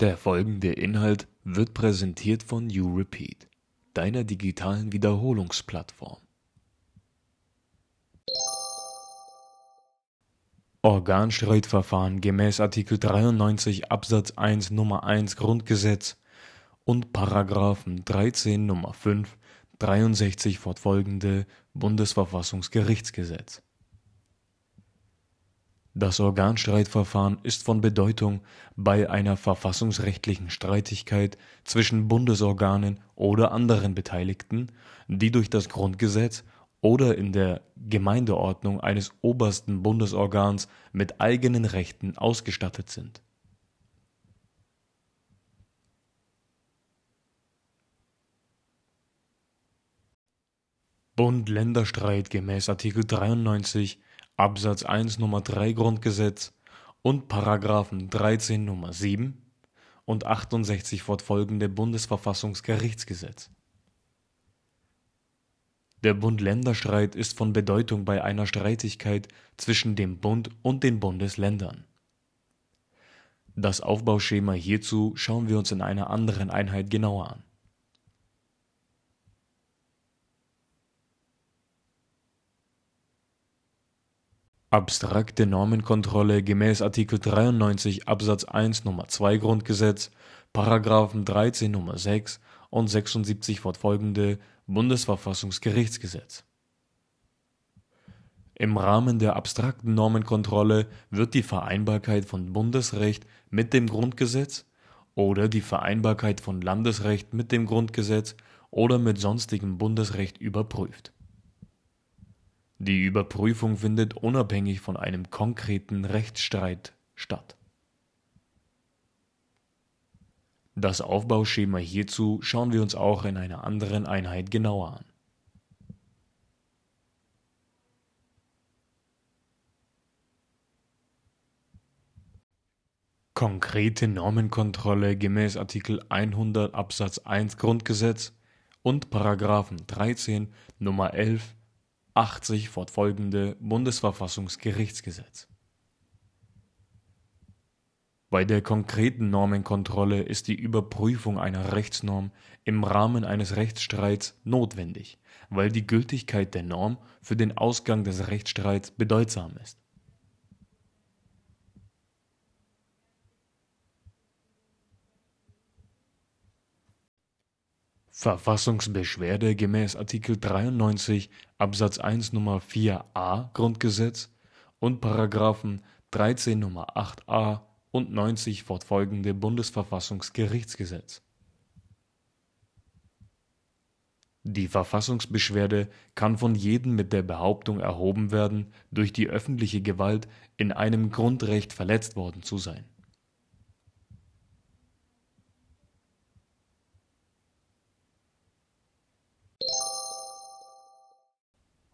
Der folgende Inhalt wird präsentiert von YouRepeat, deiner digitalen Wiederholungsplattform. Organstreitverfahren gemäß Artikel 93 Absatz 1 Nummer 1 Grundgesetz und Paragraphen 13 Nummer 5, 63 fortfolgende Bundesverfassungsgerichtsgesetz das Organstreitverfahren ist von Bedeutung bei einer verfassungsrechtlichen Streitigkeit zwischen Bundesorganen oder anderen Beteiligten, die durch das Grundgesetz oder in der Gemeindeordnung eines obersten Bundesorgans mit eigenen Rechten ausgestattet sind. Bund-Länder-Streit gemäß Artikel 93 Absatz 1 Nummer 3 Grundgesetz und Paragraphen 13 Nummer 7 und 68 fortfolgende Bundesverfassungsgerichtsgesetz. Der Bund-Länder-Streit ist von Bedeutung bei einer Streitigkeit zwischen dem Bund und den Bundesländern. Das Aufbauschema hierzu schauen wir uns in einer anderen Einheit genauer an Abstrakte Normenkontrolle gemäß Artikel 93 Absatz 1 Nummer 2 Grundgesetz, Paragraphen 13 Nummer 6 und 76 fortfolgende Bundesverfassungsgerichtsgesetz. Im Rahmen der abstrakten Normenkontrolle wird die Vereinbarkeit von Bundesrecht mit dem Grundgesetz oder die Vereinbarkeit von Landesrecht mit dem Grundgesetz oder mit sonstigem Bundesrecht überprüft die Überprüfung findet unabhängig von einem konkreten Rechtsstreit statt. Das Aufbauschema hierzu schauen wir uns auch in einer anderen Einheit genauer an. Konkrete Normenkontrolle gemäß Artikel 100 Absatz 1 Grundgesetz und Paragraphen 13 Nummer 11 80 fortfolgende Bundesverfassungsgerichtsgesetz. Bei der konkreten Normenkontrolle ist die Überprüfung einer Rechtsnorm im Rahmen eines Rechtsstreits notwendig, weil die Gültigkeit der Norm für den Ausgang des Rechtsstreits bedeutsam ist Verfassungsbeschwerde gemäß Artikel 93 Absatz 1 Nummer 4a Grundgesetz und Paragraphen 13 Nummer 8a und 90 fortfolgende Bundesverfassungsgerichtsgesetz. Die Verfassungsbeschwerde kann von jedem mit der Behauptung erhoben werden, durch die öffentliche Gewalt in einem Grundrecht verletzt worden zu sein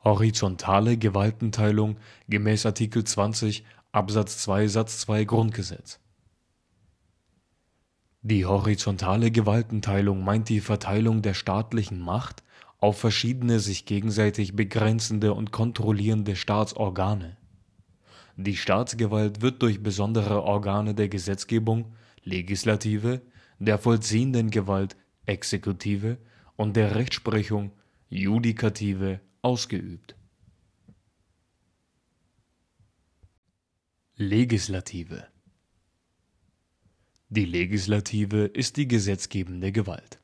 Horizontale Gewaltenteilung gemäß Artikel 20 Absatz 2 Satz 2 Grundgesetz Die horizontale Gewaltenteilung meint die Verteilung der staatlichen Macht auf verschiedene sich gegenseitig begrenzende und kontrollierende Staatsorgane. Die Staatsgewalt wird durch besondere Organe der Gesetzgebung (Legislative), der vollziehenden Gewalt (Exekutive) und der Rechtsprechung (Judikative) ausgeübt. Legislative Die Legislative ist die gesetzgebende Gewalt.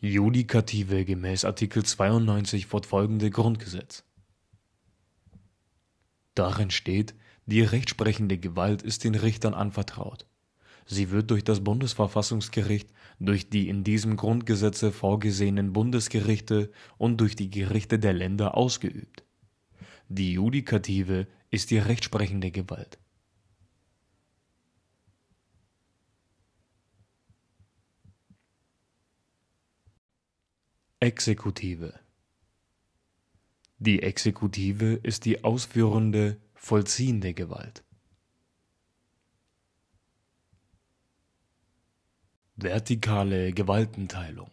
Judikative gemäß Artikel 92 fortfolgende Grundgesetz. Darin steht, die rechtsprechende Gewalt ist den Richtern anvertraut Sie wird durch das Bundesverfassungsgericht, durch die in diesem Grundgesetze vorgesehenen Bundesgerichte und durch die Gerichte der Länder ausgeübt. Die Judikative ist die rechtsprechende Gewalt. Exekutive Die Exekutive ist die ausführende, vollziehende Gewalt Vertikale Gewaltenteilung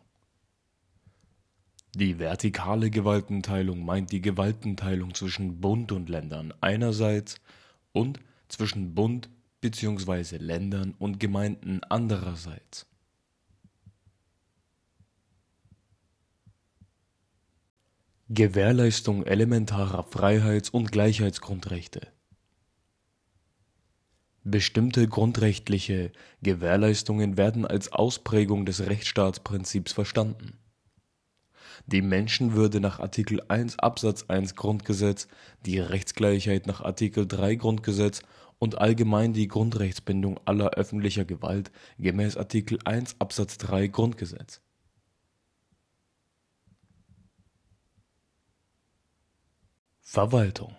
Die vertikale Gewaltenteilung meint die Gewaltenteilung zwischen Bund und Ländern einerseits und zwischen Bund bzw. Ländern und Gemeinden andererseits. Gewährleistung elementarer Freiheits- und Gleichheitsgrundrechte Bestimmte grundrechtliche Gewährleistungen werden als Ausprägung des Rechtsstaatsprinzips verstanden. Die Menschenwürde nach Artikel 1 Absatz 1 Grundgesetz, die Rechtsgleichheit nach Artikel 3 Grundgesetz und allgemein die Grundrechtsbindung aller öffentlicher Gewalt gemäß Artikel 1 Absatz 3 Grundgesetz. Verwaltung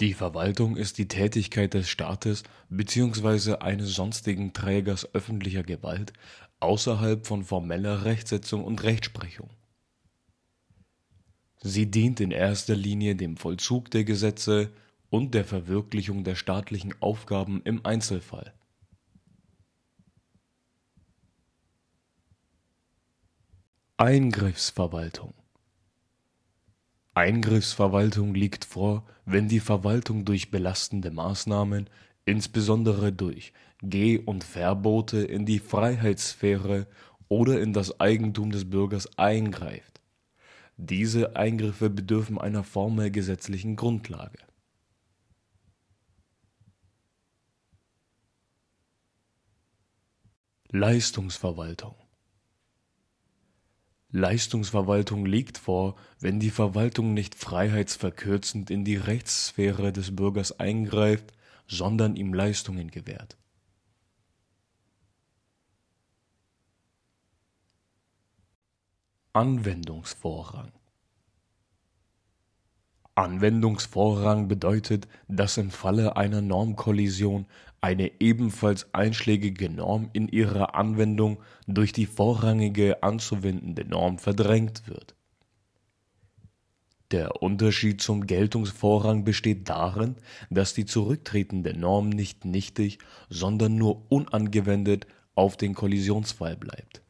die Verwaltung ist die Tätigkeit des Staates bzw. eines sonstigen Trägers öffentlicher Gewalt außerhalb von formeller Rechtsetzung und Rechtsprechung. Sie dient in erster Linie dem Vollzug der Gesetze und der Verwirklichung der staatlichen Aufgaben im Einzelfall. Eingriffsverwaltung Eingriffsverwaltung liegt vor, wenn die Verwaltung durch belastende Maßnahmen, insbesondere durch Geh- und Verbote in die Freiheitssphäre oder in das Eigentum des Bürgers eingreift. Diese Eingriffe bedürfen einer formell gesetzlichen Grundlage. Leistungsverwaltung Leistungsverwaltung liegt vor, wenn die Verwaltung nicht freiheitsverkürzend in die Rechtssphäre des Bürgers eingreift, sondern ihm Leistungen gewährt. Anwendungsvorrang Anwendungsvorrang bedeutet, dass im Falle einer Normkollision eine ebenfalls einschlägige Norm in ihrer Anwendung durch die vorrangige anzuwendende Norm verdrängt wird. Der Unterschied zum Geltungsvorrang besteht darin, dass die zurücktretende Norm nicht nichtig, sondern nur unangewendet auf den Kollisionsfall bleibt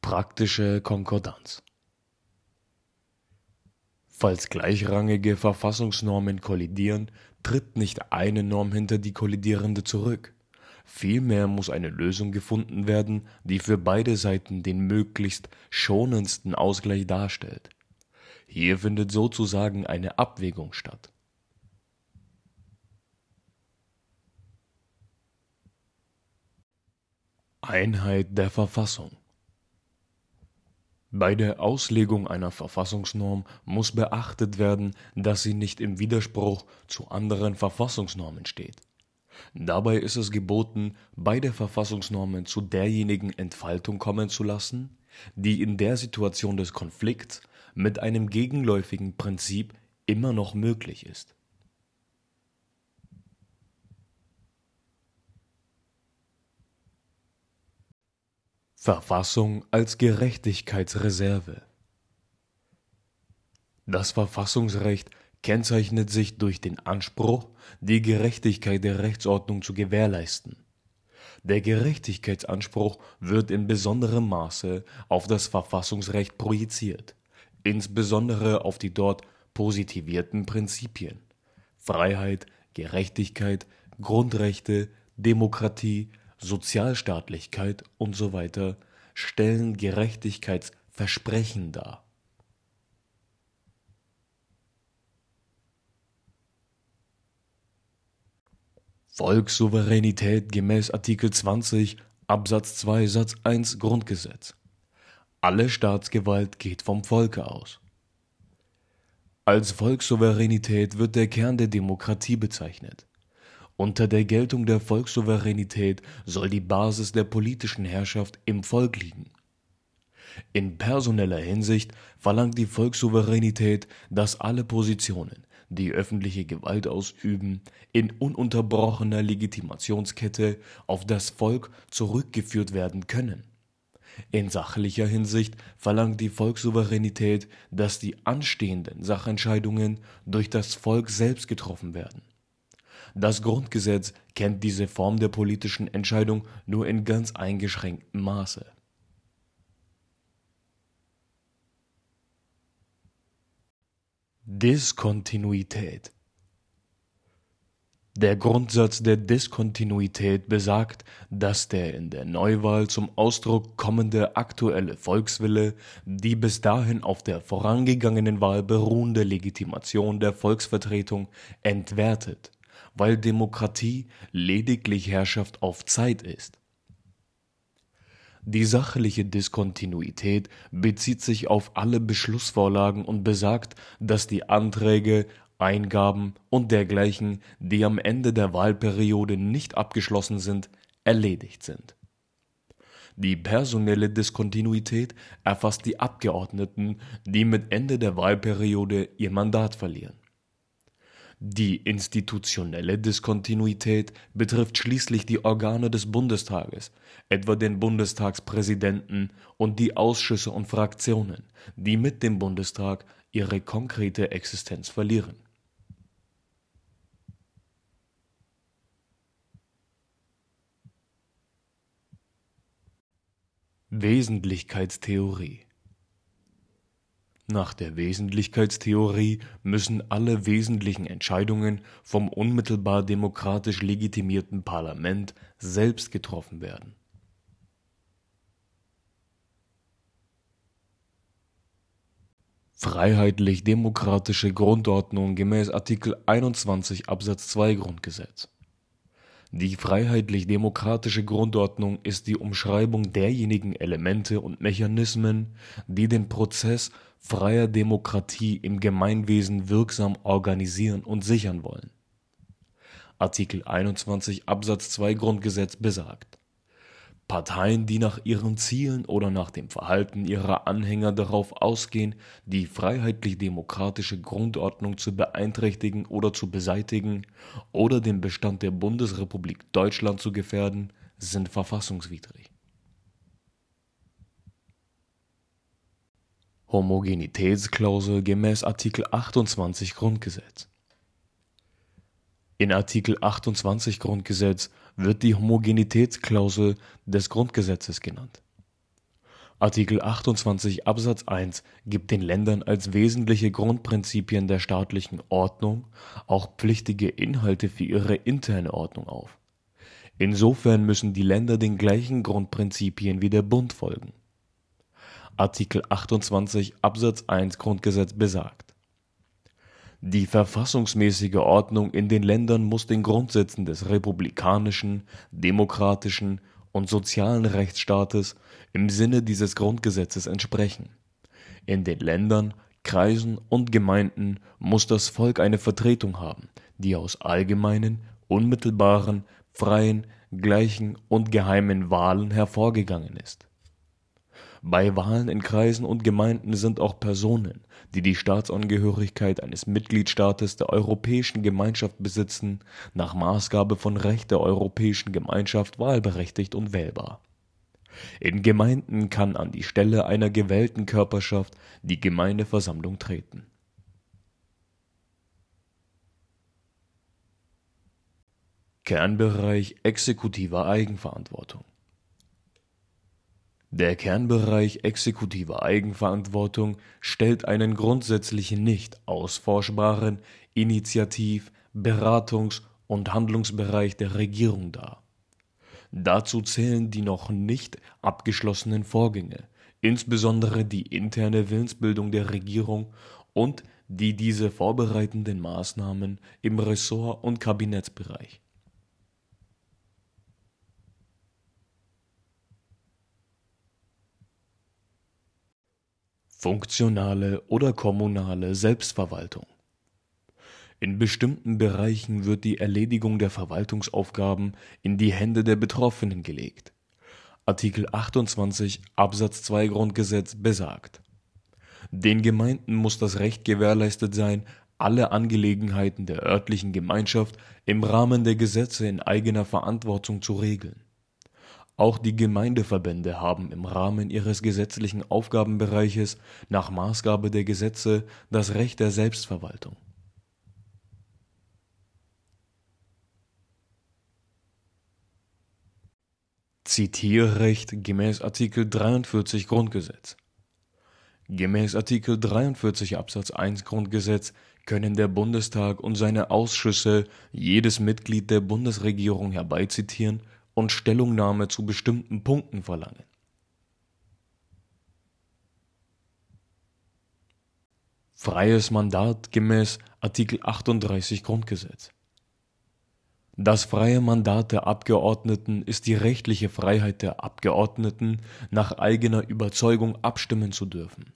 Praktische Konkordanz Falls gleichrangige Verfassungsnormen kollidieren, tritt nicht eine Norm hinter die kollidierende zurück. Vielmehr muss eine Lösung gefunden werden, die für beide Seiten den möglichst schonendsten Ausgleich darstellt. Hier findet sozusagen eine Abwägung statt. Einheit der Verfassung bei der Auslegung einer Verfassungsnorm muss beachtet werden, dass sie nicht im Widerspruch zu anderen Verfassungsnormen steht. Dabei ist es geboten, beide Verfassungsnormen zu derjenigen Entfaltung kommen zu lassen, die in der Situation des Konflikts mit einem gegenläufigen Prinzip immer noch möglich ist Verfassung als Gerechtigkeitsreserve Das Verfassungsrecht kennzeichnet sich durch den Anspruch, die Gerechtigkeit der Rechtsordnung zu gewährleisten. Der Gerechtigkeitsanspruch wird in besonderem Maße auf das Verfassungsrecht projiziert, insbesondere auf die dort positivierten Prinzipien Freiheit, Gerechtigkeit, Grundrechte, Demokratie Sozialstaatlichkeit usw. stellen Gerechtigkeitsversprechen dar. Volkssouveränität gemäß Artikel 20 Absatz 2 Satz 1 Grundgesetz. Alle Staatsgewalt geht vom Volke aus. Als Volkssouveränität wird der Kern der Demokratie bezeichnet unter der Geltung der Volkssouveränität soll die Basis der politischen Herrschaft im Volk liegen. In personeller Hinsicht verlangt die Volkssouveränität, dass alle Positionen, die öffentliche Gewalt ausüben, in ununterbrochener Legitimationskette auf das Volk zurückgeführt werden können. In sachlicher Hinsicht verlangt die Volkssouveränität, dass die anstehenden Sachentscheidungen durch das Volk selbst getroffen werden das Grundgesetz kennt diese Form der politischen Entscheidung nur in ganz eingeschränktem Maße. Diskontinuität Der Grundsatz der Diskontinuität besagt, dass der in der Neuwahl zum Ausdruck kommende aktuelle Volkswille die bis dahin auf der vorangegangenen Wahl beruhende Legitimation der Volksvertretung entwertet, weil Demokratie lediglich Herrschaft auf Zeit ist die sachliche Diskontinuität bezieht sich auf alle Beschlussvorlagen und besagt, dass die Anträge, Eingaben und dergleichen, die am Ende der Wahlperiode nicht abgeschlossen sind, erledigt sind. Die personelle Diskontinuität erfasst die Abgeordneten, die mit Ende der Wahlperiode ihr Mandat verlieren die institutionelle Diskontinuität betrifft schließlich die Organe des Bundestages, etwa den Bundestagspräsidenten und die Ausschüsse und Fraktionen, die mit dem Bundestag ihre konkrete Existenz verlieren. Wesentlichkeitstheorie nach der Wesentlichkeitstheorie müssen alle wesentlichen Entscheidungen vom unmittelbar demokratisch legitimierten Parlament selbst getroffen werden. Freiheitlich-demokratische Grundordnung gemäß Artikel 21 Absatz 2 Grundgesetz die freiheitlich-demokratische Grundordnung ist die Umschreibung derjenigen Elemente und Mechanismen, die den Prozess freier Demokratie im Gemeinwesen wirksam organisieren und sichern wollen. Artikel 21 Absatz 2 Grundgesetz besagt Parteien, die nach ihren Zielen oder nach dem Verhalten ihrer Anhänger darauf ausgehen, die freiheitlich-demokratische Grundordnung zu beeinträchtigen oder zu beseitigen oder den Bestand der Bundesrepublik Deutschland zu gefährden, sind verfassungswidrig. Homogenitätsklausel gemäß Artikel 28 Grundgesetz in Artikel 28 Grundgesetz wird die Homogenitätsklausel des Grundgesetzes genannt. Artikel 28 Absatz 1 gibt den Ländern als wesentliche Grundprinzipien der staatlichen Ordnung auch pflichtige Inhalte für ihre interne Ordnung auf. Insofern müssen die Länder den gleichen Grundprinzipien wie der Bund folgen. Artikel 28 Absatz 1 Grundgesetz besagt die verfassungsmäßige Ordnung in den Ländern muss den Grundsätzen des republikanischen, demokratischen und sozialen Rechtsstaates im Sinne dieses Grundgesetzes entsprechen. In den Ländern, Kreisen und Gemeinden muss das Volk eine Vertretung haben, die aus allgemeinen, unmittelbaren, freien, gleichen und geheimen Wahlen hervorgegangen ist bei Wahlen in Kreisen und Gemeinden sind auch Personen, die die Staatsangehörigkeit eines Mitgliedstaates der Europäischen Gemeinschaft besitzen, nach Maßgabe von Recht der Europäischen Gemeinschaft wahlberechtigt und wählbar. In Gemeinden kann an die Stelle einer gewählten Körperschaft die Gemeindeversammlung treten. Kernbereich exekutiver Eigenverantwortung der Kernbereich exekutiver Eigenverantwortung stellt einen grundsätzlich nicht ausforschbaren Initiativ-, Beratungs- und Handlungsbereich der Regierung dar. Dazu zählen die noch nicht abgeschlossenen Vorgänge, insbesondere die interne Willensbildung der Regierung und die diese vorbereitenden Maßnahmen im Ressort- und Kabinettsbereich funktionale oder kommunale Selbstverwaltung. In bestimmten Bereichen wird die Erledigung der Verwaltungsaufgaben in die Hände der Betroffenen gelegt. Artikel 28 Absatz 2 Grundgesetz besagt. Den Gemeinden muss das Recht gewährleistet sein, alle Angelegenheiten der örtlichen Gemeinschaft im Rahmen der Gesetze in eigener Verantwortung zu regeln auch die Gemeindeverbände haben im Rahmen ihres gesetzlichen Aufgabenbereiches nach Maßgabe der Gesetze das Recht der Selbstverwaltung. Zitierrecht gemäß Artikel 43 Grundgesetz Gemäß Artikel 43 Absatz 1 Grundgesetz können der Bundestag und seine Ausschüsse jedes Mitglied der Bundesregierung herbeizitieren und Stellungnahme zu bestimmten Punkten verlangen. Freies Mandat gemäß Artikel 38 Grundgesetz das freie Mandat der Abgeordneten ist die rechtliche Freiheit der Abgeordneten, nach eigener Überzeugung abstimmen zu dürfen.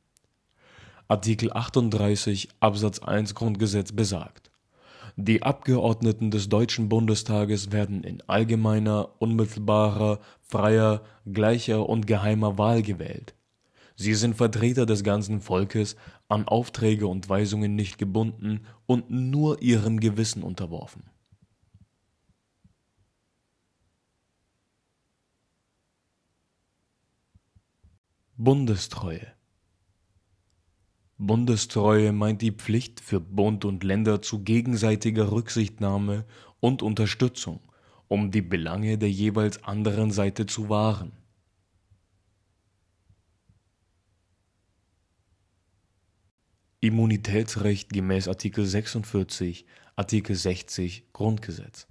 Artikel 38 Absatz 1 Grundgesetz besagt: Die Abgeordneten des Deutschen Bundestages werden in allgemeiner, unmittelbarer, freier, gleicher und geheimer Wahl gewählt. Sie sind Vertreter des ganzen Volkes, an Aufträge und Weisungen nicht gebunden und nur ihrem Gewissen unterworfen Bundestreue Bundestreue meint die Pflicht für Bund und Länder zu gegenseitiger Rücksichtnahme und Unterstützung, um die Belange der jeweils anderen Seite zu wahren. Immunitätsrecht gemäß Artikel 46, Artikel 60 Grundgesetz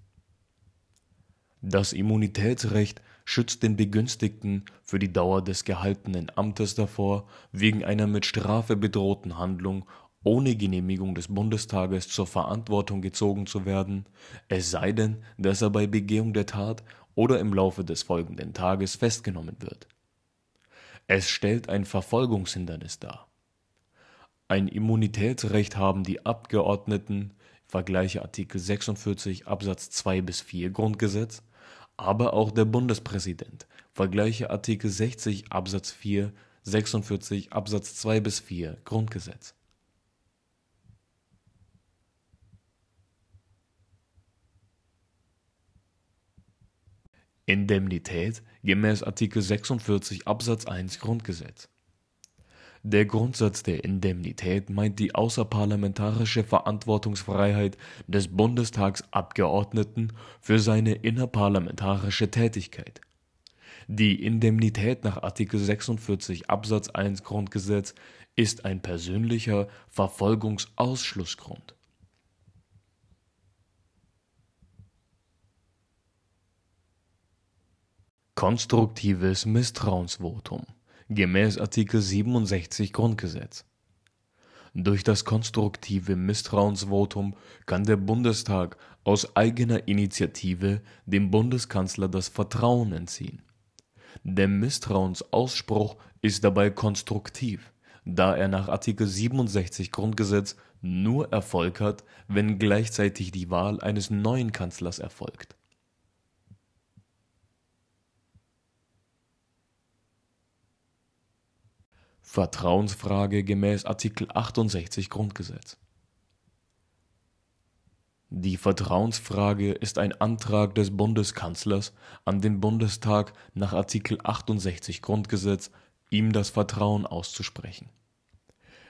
Das Immunitätsrecht schützt den Begünstigten für die Dauer des gehaltenen Amtes davor, wegen einer mit Strafe bedrohten Handlung ohne Genehmigung des Bundestages zur Verantwortung gezogen zu werden, es sei denn, dass er bei Begehung der Tat oder im Laufe des folgenden Tages festgenommen wird. Es stellt ein Verfolgungshindernis dar. Ein Immunitätsrecht haben die Abgeordneten (vergleiche Artikel 46 Absatz 2 bis 4 Grundgesetz) aber auch der Bundespräsident (vgl. Art. 60 Abs. 4, 46 Abs. 2 bis 4 Grundgesetz). Indemnität gemäß Art. 46 Abs. 1 Grundgesetz der Grundsatz der Indemnität meint die außerparlamentarische Verantwortungsfreiheit des Bundestagsabgeordneten für seine innerparlamentarische Tätigkeit. Die Indemnität nach Artikel 46 Absatz 1 Grundgesetz ist ein persönlicher Verfolgungsausschlussgrund. Konstruktives Misstrauensvotum gemäß Artikel 67 Grundgesetz. Durch das konstruktive Misstrauensvotum kann der Bundestag aus eigener Initiative dem Bundeskanzler das Vertrauen entziehen. Der Misstrauensausspruch ist dabei konstruktiv, da er nach Artikel 67 Grundgesetz nur Erfolg hat, wenn gleichzeitig die Wahl eines neuen Kanzlers erfolgt Vertrauensfrage gemäß Artikel 68 Grundgesetz. Die Vertrauensfrage ist ein Antrag des Bundeskanzlers an den Bundestag nach Artikel 68 Grundgesetz, ihm das Vertrauen auszusprechen.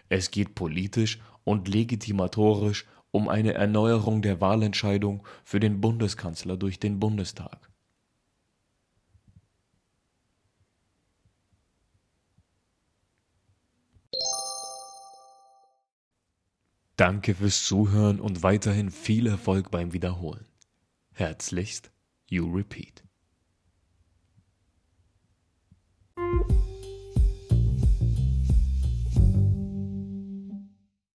Es geht politisch und legitimatorisch um eine Erneuerung der Wahlentscheidung für den Bundeskanzler durch den Bundestag Danke fürs Zuhören und weiterhin viel Erfolg beim Wiederholen. Herzlichst, You Repeat.